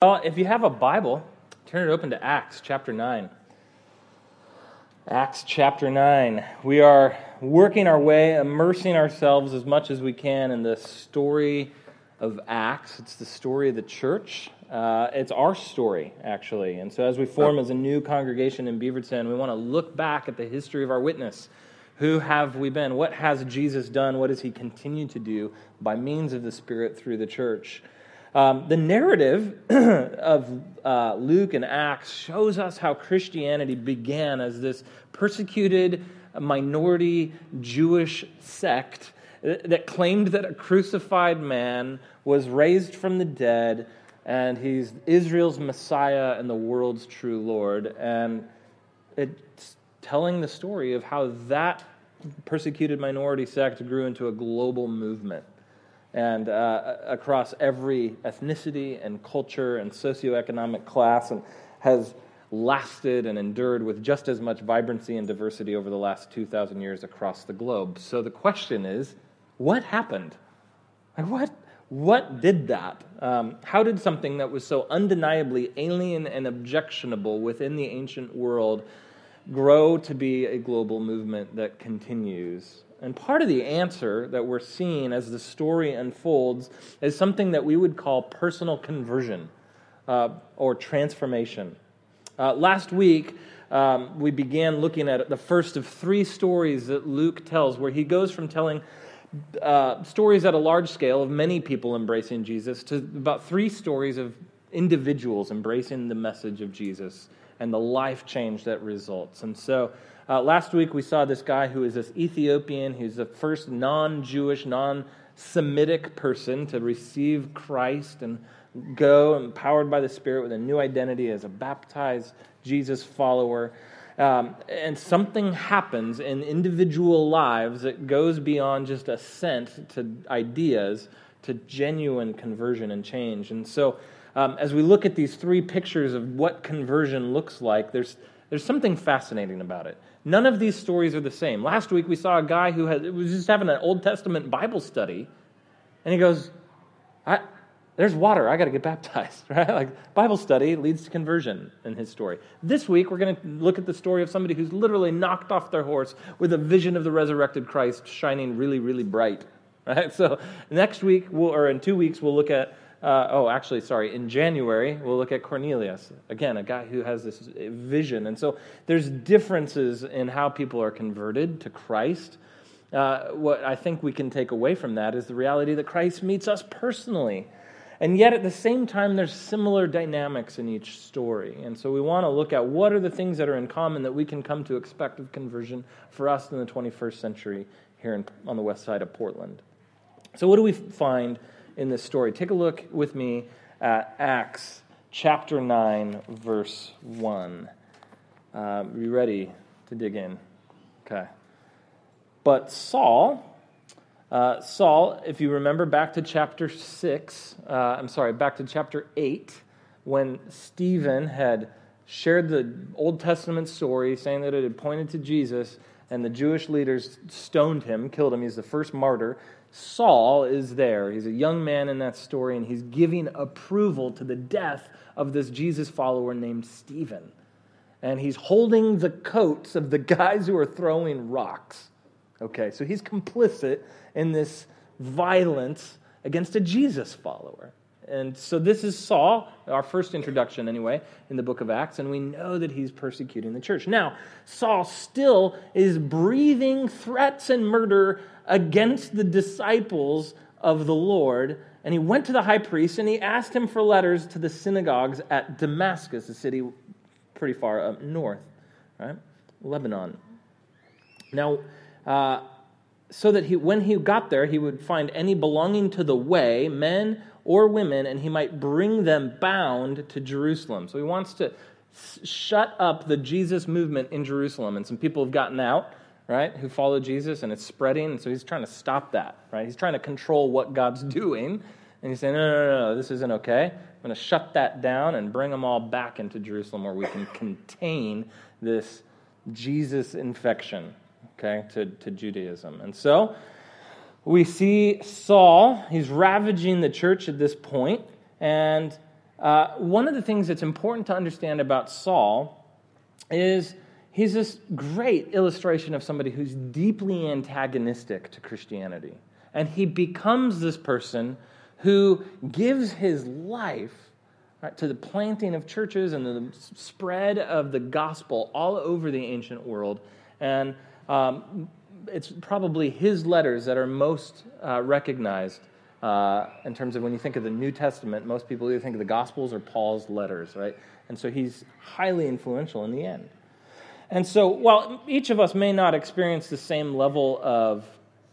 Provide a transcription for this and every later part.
Well, if you have a Bible, turn it open to Acts chapter 9. Acts chapter 9. We are working our way, immersing ourselves as much as we can in the story of Acts. It's the story of the church. Uh, it's our story, actually. And so, as we form as a new congregation in Beaverton, we want to look back at the history of our witness. Who have we been? What has Jesus done? What does he continue to do by means of the Spirit through the church? Um, the narrative of uh, Luke and Acts shows us how Christianity began as this persecuted minority Jewish sect that claimed that a crucified man was raised from the dead and he's Israel's Messiah and the world's true Lord. And it's telling the story of how that persecuted minority sect grew into a global movement and uh, across every ethnicity and culture and socioeconomic class, and has lasted and endured with just as much vibrancy and diversity over the last 2,000 years across the globe. So the question is what happened? Like what, what did that? Um, how did something that was so undeniably alien and objectionable within the ancient world grow to be a global movement that continues and part of the answer that we're seeing as the story unfolds is something that we would call personal conversion uh, or transformation. Uh, last week, um, we began looking at the first of three stories that Luke tells, where he goes from telling uh, stories at a large scale of many people embracing Jesus to about three stories of individuals embracing the message of Jesus and the life change that results. And so, uh, last week we saw this guy who is this Ethiopian, who's the first non Jewish, non Semitic person to receive Christ and go empowered by the Spirit with a new identity as a baptized Jesus follower. Um, and something happens in individual lives that goes beyond just assent to ideas to genuine conversion and change. And so, um, as we look at these three pictures of what conversion looks like, there's, there's something fascinating about it. None of these stories are the same. Last week we saw a guy who had, was just having an Old Testament Bible study, and he goes, There's water, I got to get baptized, right? Like Bible study leads to conversion in his story. This week we're going to look at the story of somebody who's literally knocked off their horse with a vision of the resurrected Christ shining really, really bright, right? So next week, we'll, or in two weeks, we'll look at uh, oh, actually, sorry, in January, we'll look at Cornelius. Again, a guy who has this vision. And so there's differences in how people are converted to Christ. Uh, what I think we can take away from that is the reality that Christ meets us personally. And yet, at the same time, there's similar dynamics in each story. And so we want to look at what are the things that are in common that we can come to expect of conversion for us in the 21st century here in, on the west side of Portland. So, what do we find? In this story. Take a look with me at Acts chapter 9, verse 1. Uh, you ready to dig in? Okay. But Saul, uh, Saul, if you remember back to chapter 6, uh, I'm sorry, back to chapter 8, when Stephen had shared the Old Testament story saying that it had pointed to Jesus, and the Jewish leaders stoned him, killed him. He's the first martyr. Saul is there. He's a young man in that story, and he's giving approval to the death of this Jesus follower named Stephen. And he's holding the coats of the guys who are throwing rocks. Okay, so he's complicit in this violence against a Jesus follower. And so this is Saul, our first introduction anyway, in the book of Acts, and we know that he's persecuting the church. Now, Saul still is breathing threats and murder against the disciples of the Lord. And he went to the high priest and he asked him for letters to the synagogues at Damascus, a city pretty far up north, right? Lebanon. Now, uh, so that he, when he got there, he would find any belonging to the way, men or women, and he might bring them bound to Jerusalem. So he wants to shut up the Jesus movement in Jerusalem. And some people have gotten out right, who follow Jesus and it's spreading. And so he's trying to stop that, right? He's trying to control what God's doing. And he's saying, no, no, no, no, this isn't okay. I'm going to shut that down and bring them all back into Jerusalem where we can contain this Jesus infection, okay, to, to Judaism. And so we see Saul, he's ravaging the church at this point, and uh, one of the things that's important to understand about Saul is he's this great illustration of somebody who's deeply antagonistic to Christianity. And he becomes this person who gives his life right, to the planting of churches and the spread of the gospel all over the ancient world. And um, it's probably his letters that are most uh, recognized uh, in terms of when you think of the New Testament. Most people either think of the Gospels or Paul's letters, right? And so he's highly influential in the end. And so, while each of us may not experience the same level of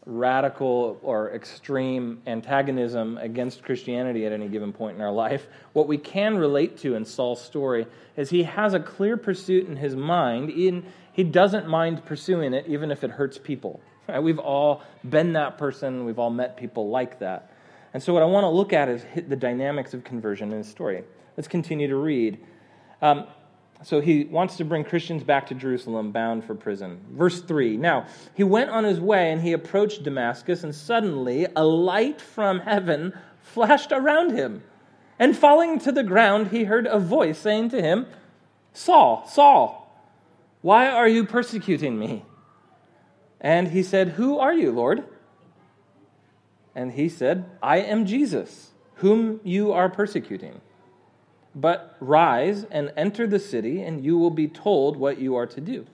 radical or extreme antagonism against Christianity at any given point in our life, what we can relate to in Saul's story is he has a clear pursuit in his mind. In, he doesn't mind pursuing it, even if it hurts people. Right? We've all been that person, we've all met people like that. And so, what I want to look at is the dynamics of conversion in his story. Let's continue to read. Um, so he wants to bring Christians back to Jerusalem, bound for prison. Verse 3 Now, he went on his way and he approached Damascus, and suddenly a light from heaven flashed around him. And falling to the ground, he heard a voice saying to him, Saul, Saul, why are you persecuting me? And he said, Who are you, Lord? And he said, I am Jesus, whom you are persecuting. But rise and enter the city, and you will be told what you are to do.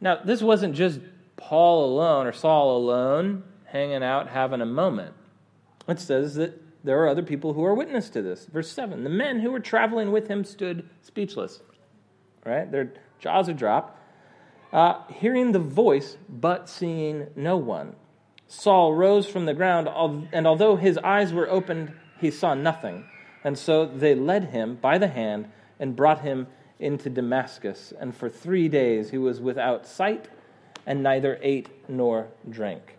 Now, this wasn't just Paul alone or Saul alone hanging out, having a moment. It says that there are other people who are witness to this. Verse 7 The men who were traveling with him stood speechless. Right? Their jaws are dropped, uh, hearing the voice, but seeing no one. Saul rose from the ground, and although his eyes were opened, he saw nothing. And so they led him by the hand and brought him into Damascus. And for three days he was without sight and neither ate nor drank.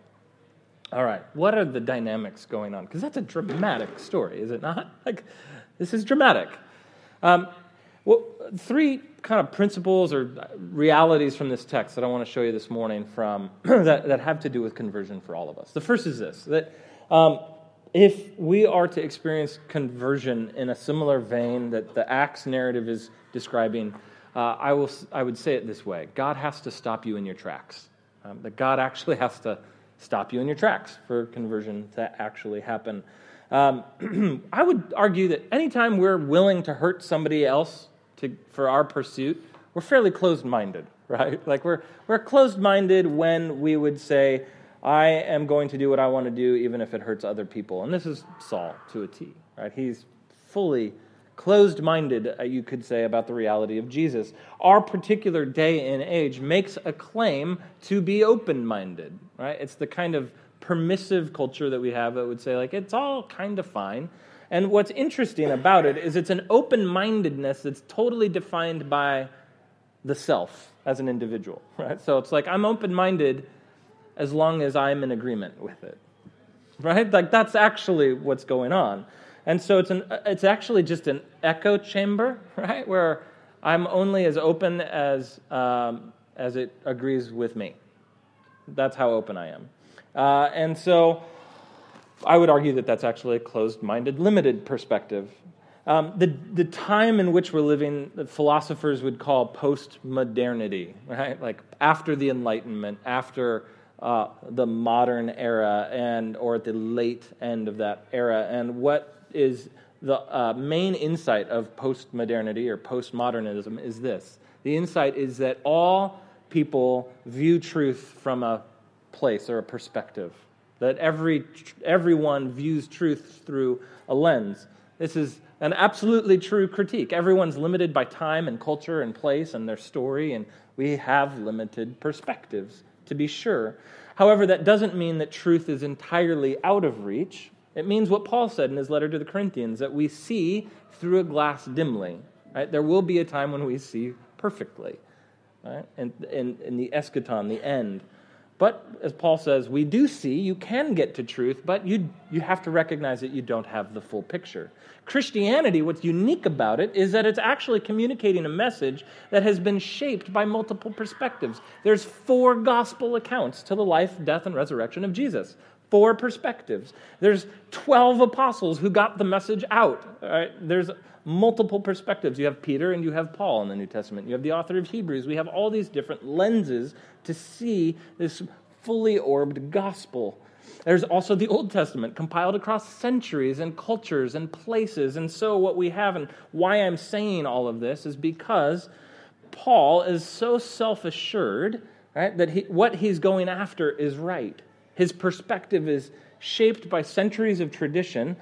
All right, what are the dynamics going on? Because that's a dramatic story, is it not? Like, this is dramatic. Um, well, three kind of principles or realities from this text that I want to show you this morning from that, that have to do with conversion for all of us. The first is this that um, if we are to experience conversion in a similar vein that the Acts narrative is describing, uh, I, will, I would say it this way God has to stop you in your tracks. Um, that God actually has to stop you in your tracks for conversion to actually happen. Um, I would argue that anytime we're willing to hurt somebody else to, for our pursuit, we're fairly closed minded, right? Like we're, we're closed minded when we would say, I am going to do what I want to do, even if it hurts other people. And this is Saul to a T, right? He's fully closed minded, uh, you could say, about the reality of Jesus. Our particular day and age makes a claim to be open minded, right? It's the kind of permissive culture that we have that would say, like, it's all kind of fine. And what's interesting about it is it's an open mindedness that's totally defined by the self as an individual, right? So it's like, I'm open minded as long as I'm in agreement with it. Right? Like that's actually what's going on. And so it's an it's actually just an echo chamber, right? Where I'm only as open as um, as it agrees with me. That's how open I am. Uh, and so I would argue that that's actually a closed minded, limited perspective. Um, the, the time in which we're living, philosophers would call post modernity, right? Like after the Enlightenment, after uh, the modern era and or at the late end of that era and what is the uh, main insight of postmodernity or postmodernism is this. The insight is that all people view truth from a place or a perspective that every everyone views truth through a lens. This is an absolutely true critique. Everyone's limited by time and culture and place and their story and we have limited perspectives to be sure. However, that doesn't mean that truth is entirely out of reach. It means what Paul said in his letter to the Corinthians that we see through a glass dimly. Right? There will be a time when we see perfectly. Right? And in, in the eschaton, the end. But as Paul says, we do see, you can get to truth, but you, you have to recognize that you don't have the full picture. Christianity, what's unique about it is that it's actually communicating a message that has been shaped by multiple perspectives. There's four gospel accounts to the life, death, and resurrection of Jesus. four perspectives. There's 12 apostles who got the message out. Right? There's multiple perspectives. You have Peter and you have Paul in the New Testament. You have the author of Hebrews. We have all these different lenses to see this fully orbed gospel. There's also the Old Testament, compiled across centuries and cultures and places. And so, what we have, and why I'm saying all of this, is because Paul is so self assured right, that he, what he's going after is right. His perspective is shaped by centuries of tradition,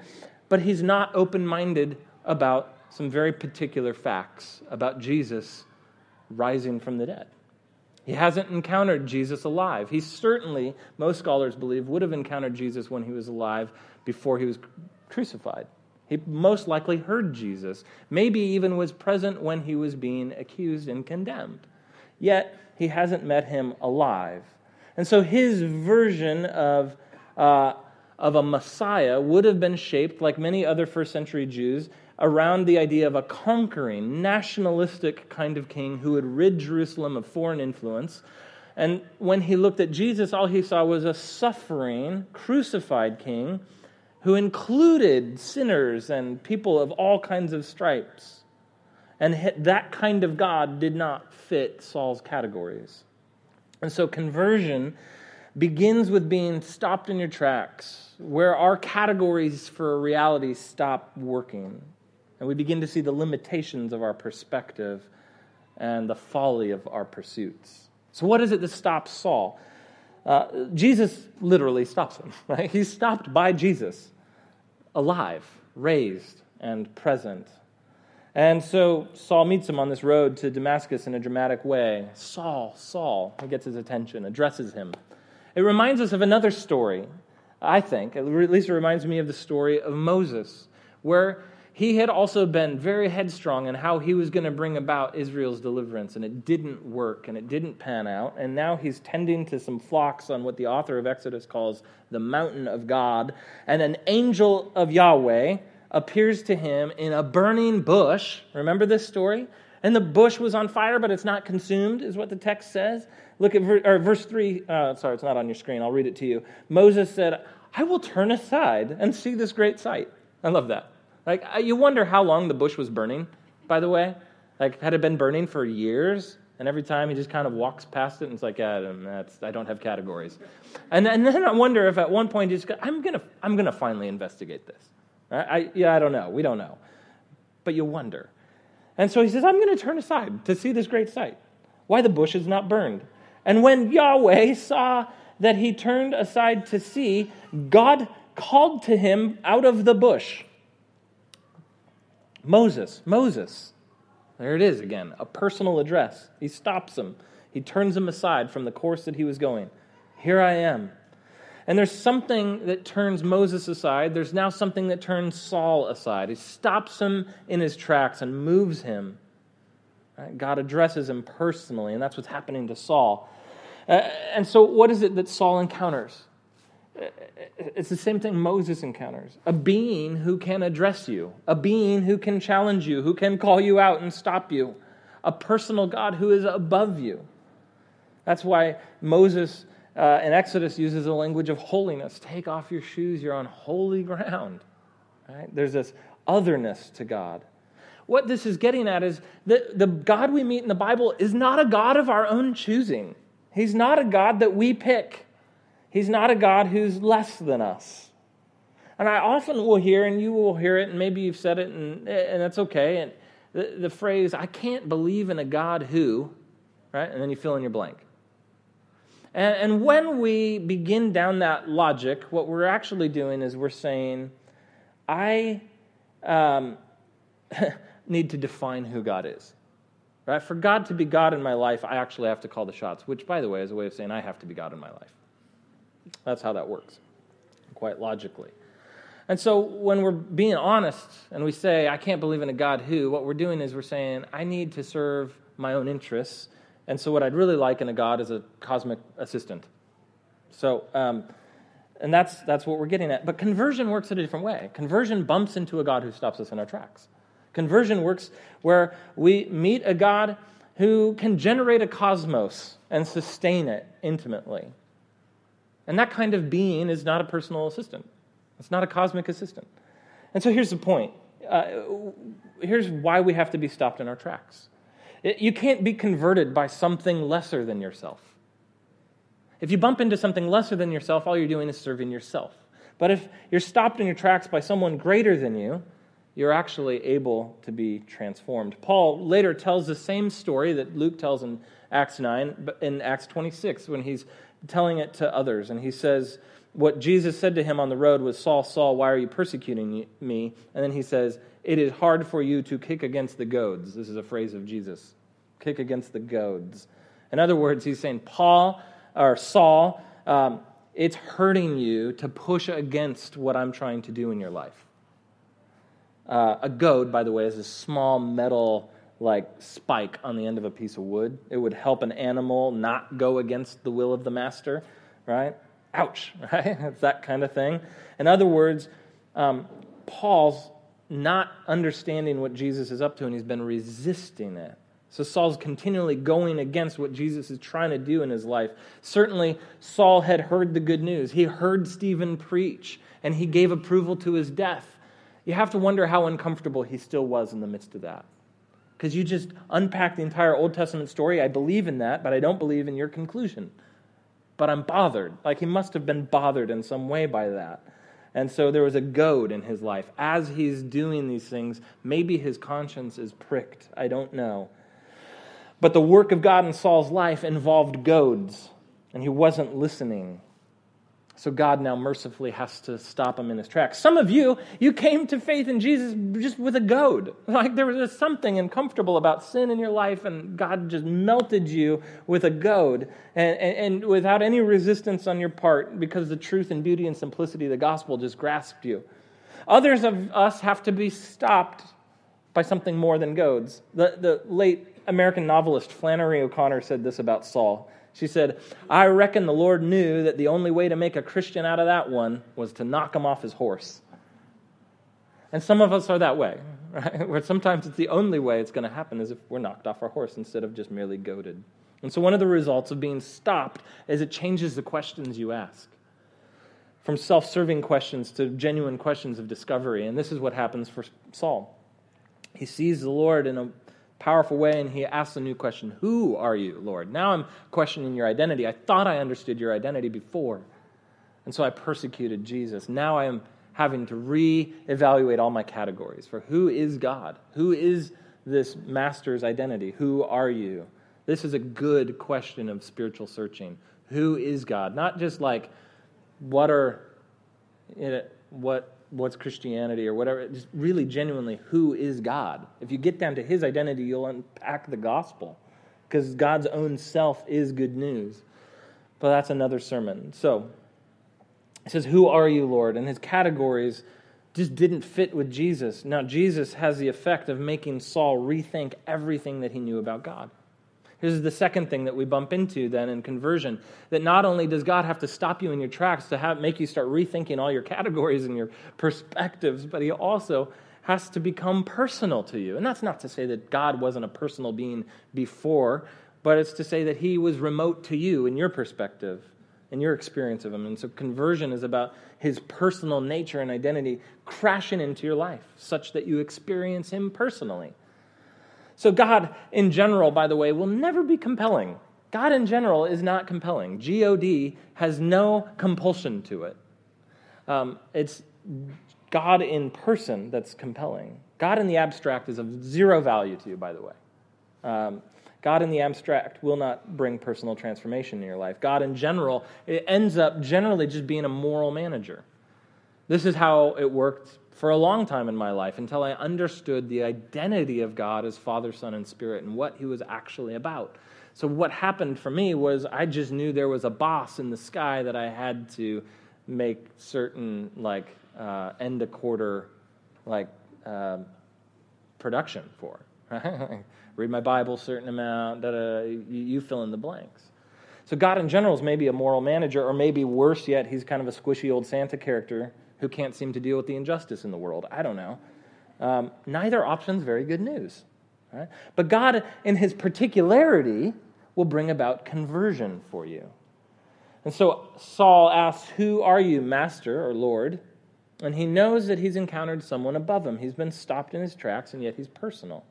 but he's not open minded about some very particular facts about Jesus rising from the dead. He hasn't encountered Jesus alive. He certainly, most scholars believe, would have encountered Jesus when he was alive before he was crucified. He most likely heard Jesus, maybe even was present when he was being accused and condemned. Yet, he hasn't met him alive. And so his version of, uh, of a Messiah would have been shaped, like many other first century Jews, around the idea of a conquering, nationalistic kind of king who would rid Jerusalem of foreign influence. And when he looked at Jesus, all he saw was a suffering, crucified king who included sinners and people of all kinds of stripes. And that kind of God did not fit Saul's categories. And so conversion begins with being stopped in your tracks, where our categories for reality stop working and we begin to see the limitations of our perspective and the folly of our pursuits. So, what is it that stops Saul? Uh, Jesus literally stops him, right? He's stopped by Jesus, alive, raised, and present. And so Saul meets him on this road to Damascus in a dramatic way. Saul, Saul, he gets his attention, addresses him. It reminds us of another story, I think. At least it reminds me of the story of Moses, where he had also been very headstrong in how he was going to bring about Israel's deliverance, and it didn't work and it didn't pan out. And now he's tending to some flocks on what the author of Exodus calls the mountain of God. And an angel of Yahweh appears to him in a burning bush. Remember this story? And the bush was on fire, but it's not consumed, is what the text says. Look at ver- verse 3. Uh, sorry, it's not on your screen. I'll read it to you. Moses said, I will turn aside and see this great sight. I love that. Like, you wonder how long the bush was burning, by the way. Like, had it been burning for years? And every time he just kind of walks past it and it's like, Adam, that's, I don't have categories. And, and then I wonder if at one point he's, I'm going to I'm gonna finally investigate this. I, I, yeah, I don't know. We don't know. But you wonder. And so he says, I'm going to turn aside to see this great sight. Why the bush is not burned. And when Yahweh saw that he turned aside to see, God called to him out of the bush. Moses, Moses. There it is again, a personal address. He stops him, he turns him aside from the course that he was going. Here I am. And there's something that turns Moses aside. There's now something that turns Saul aside. He stops him in his tracks and moves him. God addresses him personally, and that's what's happening to Saul. Uh, and so, what is it that Saul encounters? It's the same thing Moses encounters a being who can address you, a being who can challenge you, who can call you out and stop you, a personal God who is above you. That's why Moses uh, in Exodus uses the language of holiness. Take off your shoes, you're on holy ground. Right? There's this otherness to God. What this is getting at is that the God we meet in the Bible is not a God of our own choosing. He's not a God that we pick. He's not a God who's less than us. And I often will hear, and you will hear it, and maybe you've said it, and, and that's okay. And the, the phrase, I can't believe in a God who, right? And then you fill in your blank. And, and when we begin down that logic, what we're actually doing is we're saying, I um, need to define who God is. Right? For God to be God in my life, I actually have to call the shots, which, by the way, is a way of saying I have to be God in my life. That's how that works, quite logically. And so when we're being honest and we say, I can't believe in a God who, what we're doing is we're saying, I need to serve my own interests. And so what I'd really like in a God is a cosmic assistant. So, um, and that's, that's what we're getting at. But conversion works in a different way. Conversion bumps into a God who stops us in our tracks. Conversion works where we meet a God who can generate a cosmos and sustain it intimately. And that kind of being is not a personal assistant, it's not a cosmic assistant. And so here's the point. Uh, here's why we have to be stopped in our tracks. You can't be converted by something lesser than yourself. If you bump into something lesser than yourself, all you're doing is serving yourself. But if you're stopped in your tracks by someone greater than you, you're actually able to be transformed. Paul later tells the same story that Luke tells in Acts 9, in Acts 26, when he's telling it to others. And he says, What Jesus said to him on the road was, Saul, Saul, why are you persecuting me? And then he says, It is hard for you to kick against the goads. This is a phrase of Jesus kick against the goads. In other words, he's saying, Paul, or Saul, um, it's hurting you to push against what I'm trying to do in your life. Uh, a goad, by the way, is a small metal like spike on the end of a piece of wood. It would help an animal not go against the will of the master, right? Ouch, right? It's that kind of thing. In other words, um, Paul's not understanding what Jesus is up to, and he's been resisting it. So Saul's continually going against what Jesus is trying to do in his life. Certainly, Saul had heard the good news. He heard Stephen preach, and he gave approval to his death. You have to wonder how uncomfortable he still was in the midst of that. Because you just unpack the entire Old Testament story. I believe in that, but I don't believe in your conclusion. But I'm bothered. Like he must have been bothered in some way by that. And so there was a goad in his life. As he's doing these things, maybe his conscience is pricked. I don't know. But the work of God in Saul's life involved goads, and he wasn't listening. So God now mercifully has to stop him in his tracks. Some of you, you came to faith in Jesus just with a goad. Like there was something uncomfortable about sin in your life, and God just melted you with a goad and, and, and without any resistance on your part because the truth and beauty and simplicity of the gospel just grasped you. Others of us have to be stopped by something more than goads. The, the late American novelist Flannery O'Connor said this about Saul. She said, I reckon the Lord knew that the only way to make a Christian out of that one was to knock him off his horse. And some of us are that way, right? Where sometimes it's the only way it's going to happen is if we're knocked off our horse instead of just merely goaded. And so one of the results of being stopped is it changes the questions you ask from self serving questions to genuine questions of discovery. And this is what happens for Saul. He sees the Lord in a powerful way, and he asks a new question Who are you, Lord? Now I'm questioning your identity. I thought I understood your identity before, and so I persecuted Jesus. Now I am having to re-evaluate all my categories for who is God? Who is this master's identity? Who are you? This is a good question of spiritual searching. Who is God? Not just like what are what what's Christianity or whatever, just really genuinely, who is God? If you get down to his identity, you'll unpack the gospel because God's own self is good news. But that's another sermon. So, it says, Who are you, Lord? And his categories just didn't fit with Jesus. Now, Jesus has the effect of making Saul rethink everything that he knew about God. Here's the second thing that we bump into then in conversion that not only does God have to stop you in your tracks to have, make you start rethinking all your categories and your perspectives, but He also has to become personal to you. And that's not to say that God wasn't a personal being before, but it's to say that He was remote to you in your perspective, in your experience of Him. And so conversion is about His personal nature and identity crashing into your life such that you experience Him personally. So, God in general, by the way, will never be compelling. God in general is not compelling. God has no compulsion to it. Um, it's God in person that's compelling. God in the abstract is of zero value to you, by the way. Um, God in the abstract will not bring personal transformation in your life. God in general, it ends up generally just being a moral manager. This is how it worked for a long time in my life until I understood the identity of God as Father, Son, and Spirit and what He was actually about. So, what happened for me was I just knew there was a boss in the sky that I had to make certain, like, uh, end a quarter, like, uh, production for. Right? Read my Bible, certain amount, Da you, you fill in the blanks. So, God in general is maybe a moral manager, or maybe worse yet, he's kind of a squishy old Santa character who can't seem to deal with the injustice in the world. I don't know. Um, neither option's very good news. Right? But God, in his particularity, will bring about conversion for you. And so Saul asks, Who are you, Master or Lord? And he knows that he's encountered someone above him. He's been stopped in his tracks, and yet he's personal.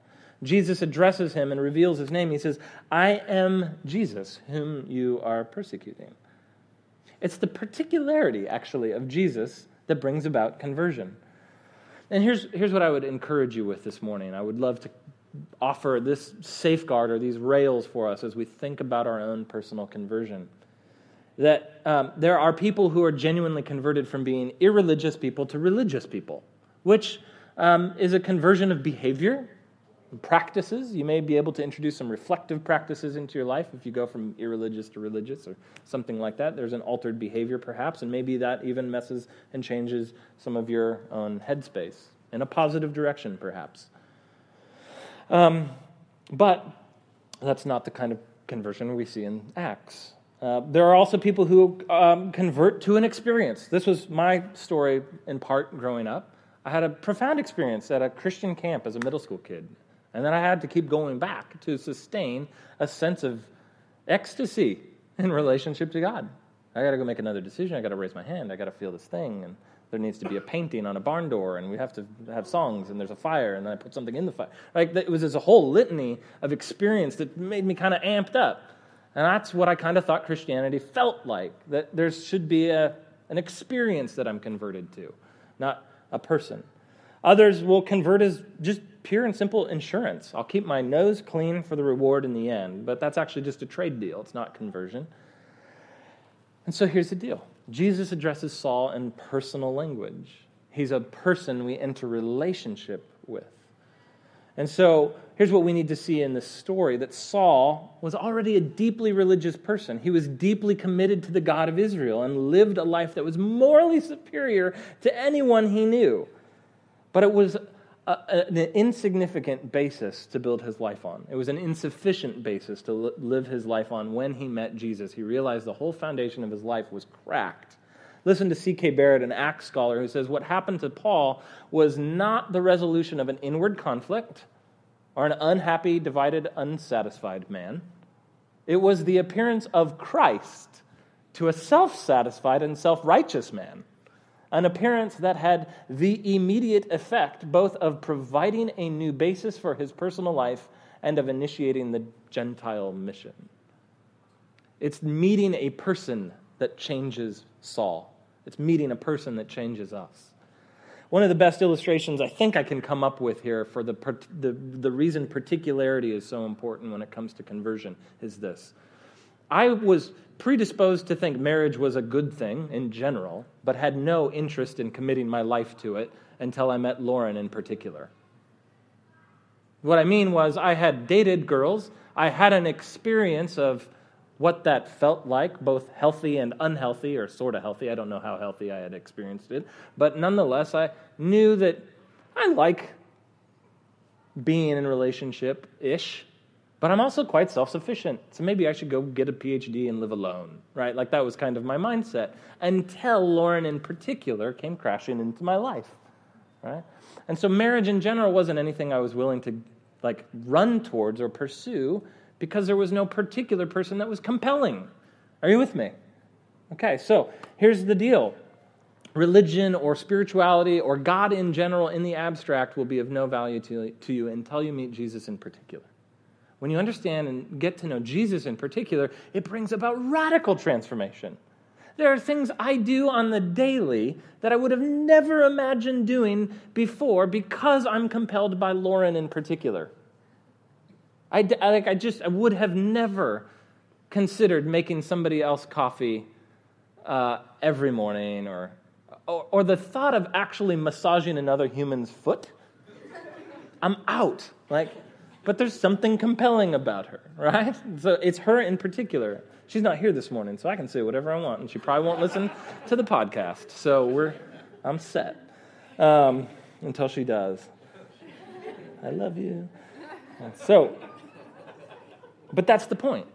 Jesus addresses him and reveals his name. He says, I am Jesus, whom you are persecuting. It's the particularity, actually, of Jesus that brings about conversion. And here's, here's what I would encourage you with this morning. I would love to offer this safeguard or these rails for us as we think about our own personal conversion. That um, there are people who are genuinely converted from being irreligious people to religious people, which um, is a conversion of behavior practices. You may be able to introduce some reflective practices into your life if you go from irreligious to religious or something like that. There's an altered behavior, perhaps, and maybe that even messes and changes some of your own headspace in a positive direction, perhaps. Um, but that's not the kind of conversion we see in Acts. Uh, there are also people who um, convert to an experience. This was my story in part growing up. I had a profound experience at a Christian camp as a middle school kid. And then I had to keep going back to sustain a sense of ecstasy in relationship to God. I got to go make another decision. I got to raise my hand. I got to feel this thing. And there needs to be a painting on a barn door. And we have to have songs. And there's a fire. And then I put something in the fire. Like it was this whole litany of experience that made me kind of amped up. And that's what I kind of thought Christianity felt like. That there should be a, an experience that I'm converted to, not a person. Others will convert as just pure and simple insurance. I'll keep my nose clean for the reward in the end, but that's actually just a trade deal, it's not conversion. And so here's the deal Jesus addresses Saul in personal language. He's a person we enter relationship with. And so here's what we need to see in this story that Saul was already a deeply religious person. He was deeply committed to the God of Israel and lived a life that was morally superior to anyone he knew. But it was a, an insignificant basis to build his life on. It was an insufficient basis to li- live his life on when he met Jesus. He realized the whole foundation of his life was cracked. Listen to C.K. Barrett, an Acts scholar, who says what happened to Paul was not the resolution of an inward conflict or an unhappy, divided, unsatisfied man. It was the appearance of Christ to a self satisfied and self righteous man an appearance that had the immediate effect both of providing a new basis for his personal life and of initiating the Gentile mission. It's meeting a person that changes Saul. It's meeting a person that changes us. One of the best illustrations I think I can come up with here for the, the, the reason particularity is so important when it comes to conversion is this. I was predisposed to think marriage was a good thing in general, but had no interest in committing my life to it until I met Lauren in particular. What I mean was, I had dated girls, I had an experience of what that felt like, both healthy and unhealthy, or sort of healthy. I don't know how healthy I had experienced it, but nonetheless, I knew that I like being in relationship ish but I'm also quite self sufficient. So maybe I should go get a PhD and live alone, right? Like that was kind of my mindset until Lauren in particular came crashing into my life, right? And so marriage in general wasn't anything I was willing to like run towards or pursue because there was no particular person that was compelling. Are you with me? Okay, so here's the deal religion or spirituality or God in general in the abstract will be of no value to, to you until you meet Jesus in particular when you understand and get to know Jesus in particular, it brings about radical transformation. There are things I do on the daily that I would have never imagined doing before because I'm compelled by Lauren in particular. I, like, I just I would have never considered making somebody else coffee uh, every morning or, or, or the thought of actually massaging another human's foot. I'm out. Like, but there's something compelling about her, right? So it's her in particular. She's not here this morning, so I can say whatever I want, and she probably won't listen to the podcast. So we're, I'm set um, until she does. I love you. So, but that's the point.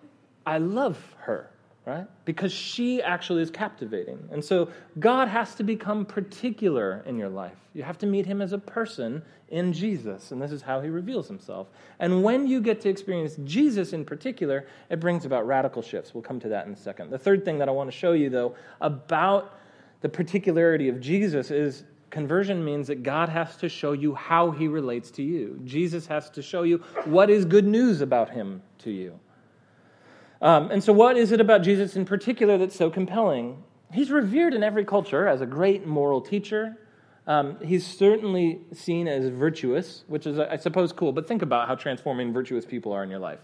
I love her. Right? Because she actually is captivating. And so God has to become particular in your life. You have to meet him as a person in Jesus, and this is how he reveals himself. And when you get to experience Jesus in particular, it brings about radical shifts. We'll come to that in a second. The third thing that I want to show you, though, about the particularity of Jesus is conversion means that God has to show you how he relates to you. Jesus has to show you what is good news about him to you. Um, and so, what is it about Jesus in particular that's so compelling? He's revered in every culture as a great moral teacher. Um, he's certainly seen as virtuous, which is, I suppose, cool. But think about how transforming virtuous people are in your life.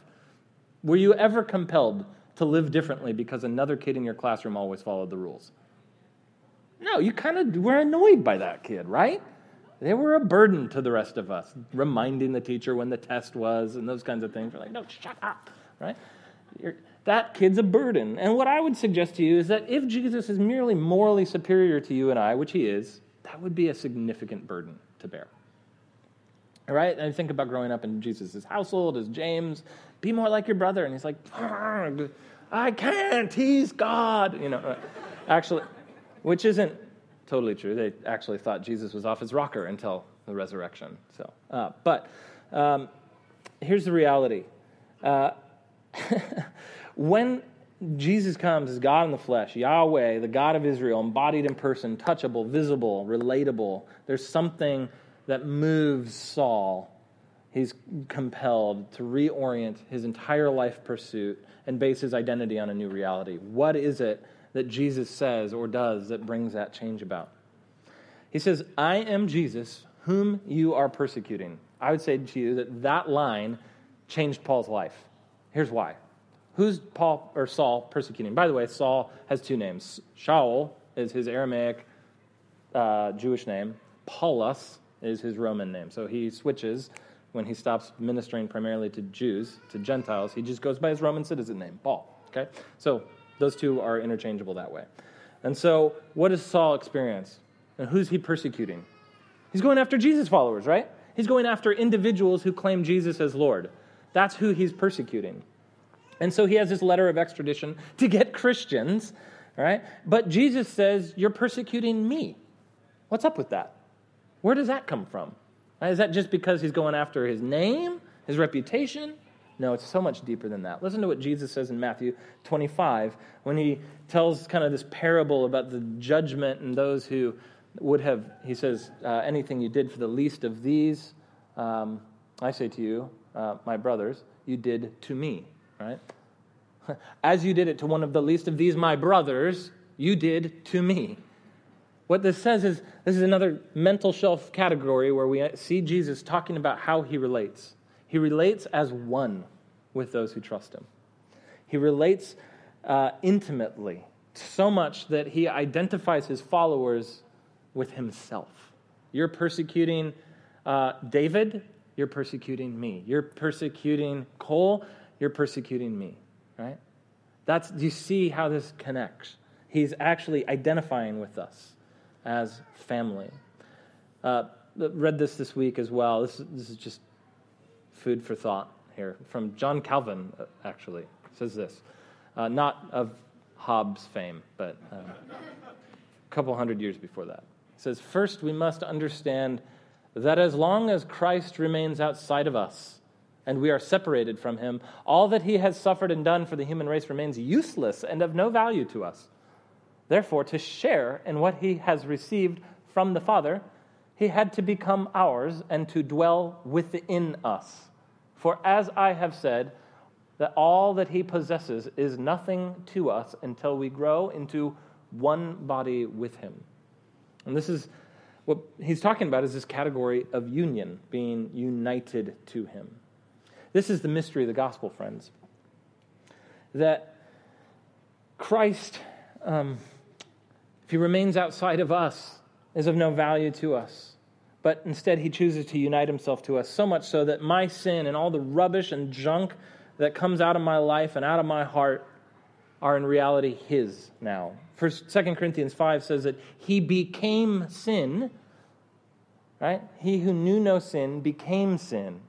Were you ever compelled to live differently because another kid in your classroom always followed the rules? No, you kind of were annoyed by that kid, right? They were a burden to the rest of us, reminding the teacher when the test was and those kinds of things. We're like, no, shut up, right? You're, that kid's a burden. And what I would suggest to you is that if Jesus is merely morally superior to you and I, which he is, that would be a significant burden to bear. All right? And I think about growing up in Jesus' household as James, be more like your brother. And he's like, I can't, he's God. You know, uh, actually, which isn't totally true. They actually thought Jesus was off his rocker until the resurrection. So, uh, but um, here's the reality. Uh, when Jesus comes as God in the flesh, Yahweh, the God of Israel, embodied in person, touchable, visible, relatable, there's something that moves Saul. He's compelled to reorient his entire life pursuit and base his identity on a new reality. What is it that Jesus says or does that brings that change about? He says, I am Jesus, whom you are persecuting. I would say to you that that line changed Paul's life. Here's why. Who's Paul or Saul persecuting? By the way, Saul has two names. Shaul is his Aramaic uh, Jewish name. Paulus is his Roman name. So he switches when he stops ministering primarily to Jews, to Gentiles. He just goes by his Roman citizen name, Paul. Okay? So those two are interchangeable that way. And so what does Saul experience? And who's he persecuting? He's going after Jesus followers, right? He's going after individuals who claim Jesus as Lord. That's who he's persecuting. And so he has this letter of extradition to get Christians, right? But Jesus says, You're persecuting me. What's up with that? Where does that come from? Is that just because he's going after his name, his reputation? No, it's so much deeper than that. Listen to what Jesus says in Matthew 25 when he tells kind of this parable about the judgment and those who would have, he says, uh, anything you did for the least of these, um, I say to you, uh, my brothers, you did to me right? As you did it to one of the least of these, my brothers, you did to me. What this says is this is another mental shelf category where we see Jesus talking about how he relates. He relates as one with those who trust him. He relates uh, intimately, so much that he identifies his followers with himself. You're persecuting uh, David, you're persecuting me. You're persecuting Cole, you're persecuting me, right? That's, do you see how this connects? He's actually identifying with us as family. Uh, read this this week as well. This, this is just food for thought here from John Calvin, uh, actually. says this. Uh, not of Hobbes' fame, but uh, a couple hundred years before that. He says, First, we must understand that as long as Christ remains outside of us, and we are separated from him, all that he has suffered and done for the human race remains useless and of no value to us. Therefore, to share in what he has received from the Father, he had to become ours and to dwell within us. For as I have said, that all that he possesses is nothing to us until we grow into one body with him. And this is what he's talking about is this category of union, being united to him. This is the mystery of the gospel, friends. That Christ, um, if he remains outside of us, is of no value to us. But instead, he chooses to unite himself to us, so much so that my sin and all the rubbish and junk that comes out of my life and out of my heart are in reality his now. First, 2 Corinthians 5 says that he became sin, right? He who knew no sin became sin,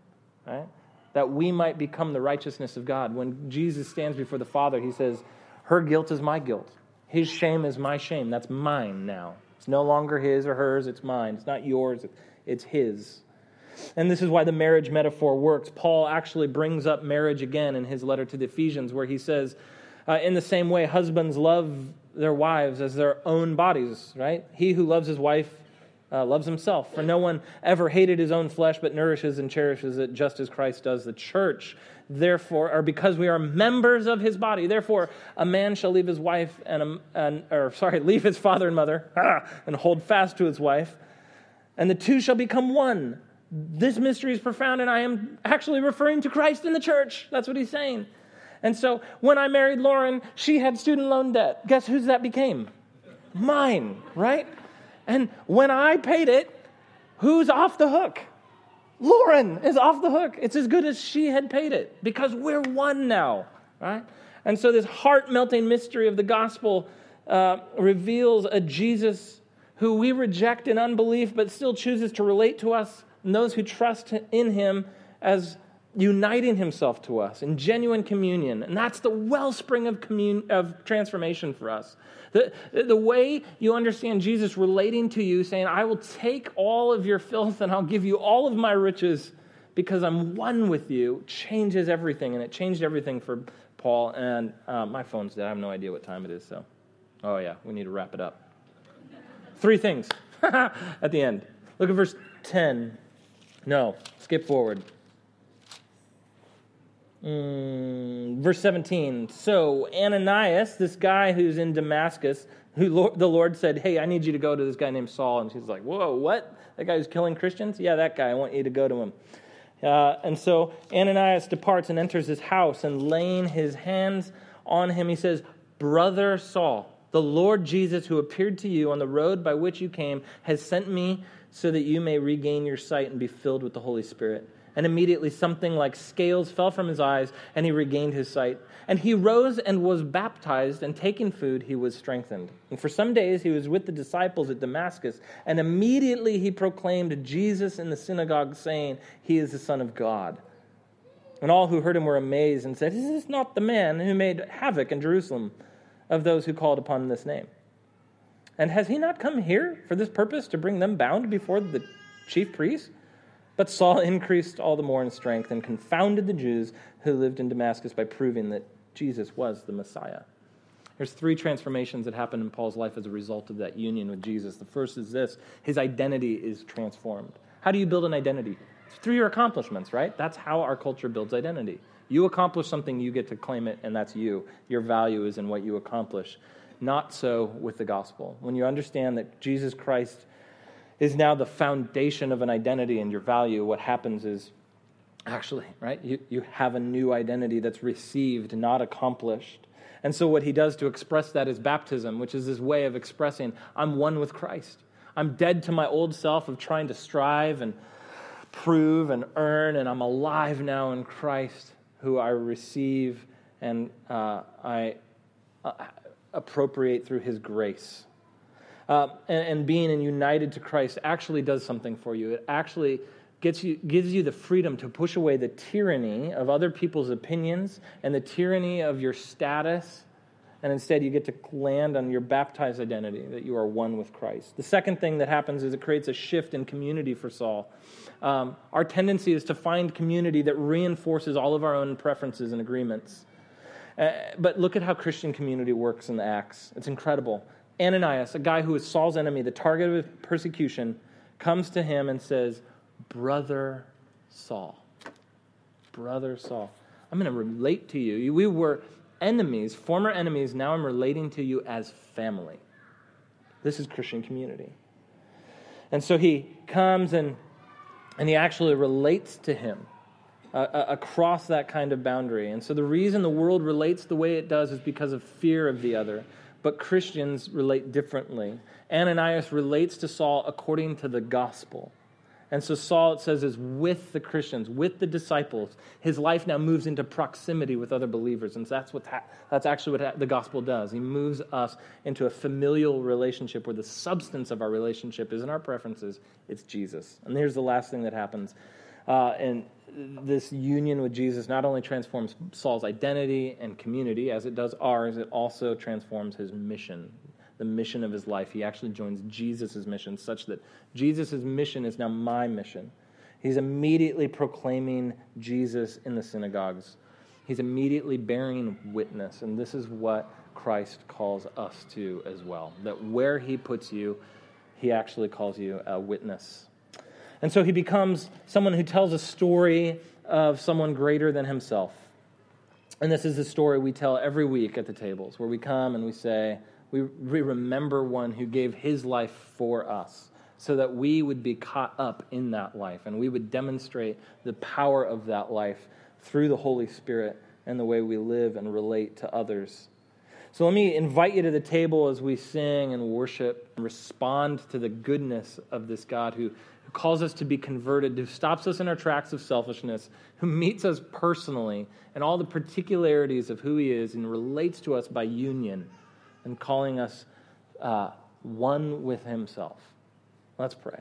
right? That we might become the righteousness of God. When Jesus stands before the Father, he says, Her guilt is my guilt. His shame is my shame. That's mine now. It's no longer his or hers, it's mine. It's not yours, it's his. And this is why the marriage metaphor works. Paul actually brings up marriage again in his letter to the Ephesians, where he says, uh, in the same way, husbands love their wives as their own bodies, right? He who loves his wife uh, loves himself. For no one ever hated his own flesh, but nourishes and cherishes it just as Christ does the church. Therefore, or because we are members of his body, therefore, a man shall leave his wife and, a, and or sorry, leave his father and mother and hold fast to his wife, and the two shall become one. This mystery is profound, and I am actually referring to Christ in the church. That's what he's saying. And so when I married Lauren, she had student loan debt. Guess whose that became? Mine, right? And when I paid it, who's off the hook? Lauren is off the hook. It's as good as she had paid it because we're one now, right? And so this heart melting mystery of the gospel uh, reveals a Jesus who we reject in unbelief but still chooses to relate to us and those who trust in him as uniting himself to us in genuine communion. And that's the wellspring of, commun- of transformation for us. The, the way you understand Jesus relating to you, saying, I will take all of your filth and I'll give you all of my riches because I'm one with you, changes everything. And it changed everything for Paul. And uh, my phone's dead. I have no idea what time it is. So, oh, yeah, we need to wrap it up. Three things at the end. Look at verse 10. No, skip forward. Mm, verse 17. So Ananias, this guy who's in Damascus, who Lord, the Lord said, Hey, I need you to go to this guy named Saul. And she's like, Whoa, what? That guy who's killing Christians? Yeah, that guy. I want you to go to him. Uh, and so Ananias departs and enters his house, and laying his hands on him, he says, Brother Saul, the Lord Jesus, who appeared to you on the road by which you came, has sent me so that you may regain your sight and be filled with the Holy Spirit. And immediately something like scales fell from his eyes, and he regained his sight. And he rose and was baptized, and taking food, he was strengthened. And for some days he was with the disciples at Damascus, and immediately he proclaimed Jesus in the synagogue, saying, He is the Son of God. And all who heard him were amazed and said, Is this not the man who made havoc in Jerusalem of those who called upon this name? And has he not come here for this purpose, to bring them bound before the chief priests? But Saul increased all the more in strength and confounded the Jews who lived in Damascus by proving that Jesus was the Messiah. There's three transformations that happened in Paul's life as a result of that union with Jesus. The first is this his identity is transformed. How do you build an identity? It's through your accomplishments, right? That's how our culture builds identity. You accomplish something, you get to claim it, and that's you. Your value is in what you accomplish. Not so with the gospel. When you understand that Jesus Christ is now the foundation of an identity and your value, what happens is actually, right, you, you have a new identity that's received, not accomplished. And so, what he does to express that is baptism, which is his way of expressing, I'm one with Christ. I'm dead to my old self of trying to strive and prove and earn, and I'm alive now in Christ, who I receive and uh, I uh, appropriate through his grace uh, and, and, being united to Christ actually does something for you. It actually gets you, gives you the freedom to push away the tyranny of other people's opinions and the tyranny of your status. And instead, you get to land on your baptized identity that you are one with Christ. The second thing that happens is it creates a shift in community for Saul. Um, our tendency is to find community that reinforces all of our own preferences and agreements. Uh, but look at how Christian community works in the Acts. It's incredible. Ananias, a guy who is Saul's enemy, the target of persecution, comes to him and says, Brother Saul. Brother Saul. I'm going to relate to you. We were enemies, former enemies. Now I'm relating to you as family. This is Christian community. And so he comes and, and he actually relates to him uh, across that kind of boundary. And so the reason the world relates the way it does is because of fear of the other but Christians relate differently. Ananias relates to Saul according to the gospel. And so Saul, it says, is with the Christians, with the disciples. His life now moves into proximity with other believers. And so that's, what ha- that's actually what ha- the gospel does. He moves us into a familial relationship where the substance of our relationship isn't our preferences, it's Jesus. And here's the last thing that happens Uh, and this union with Jesus not only transforms Saul's identity and community, as it does ours, it also transforms his mission, the mission of his life. He actually joins Jesus' mission, such that Jesus' mission is now my mission. He's immediately proclaiming Jesus in the synagogues. He's immediately bearing witness, and this is what Christ calls us to as well. That where he puts you, he actually calls you a witness. And so he becomes someone who tells a story of someone greater than himself. And this is the story we tell every week at the tables, where we come and we say, we, we remember one who gave his life for us so that we would be caught up in that life and we would demonstrate the power of that life through the Holy Spirit and the way we live and relate to others. So let me invite you to the table as we sing and worship and respond to the goodness of this God who, who calls us to be converted, who stops us in our tracks of selfishness, who meets us personally and all the particularities of who he is and relates to us by union and calling us uh, one with himself. Let's pray.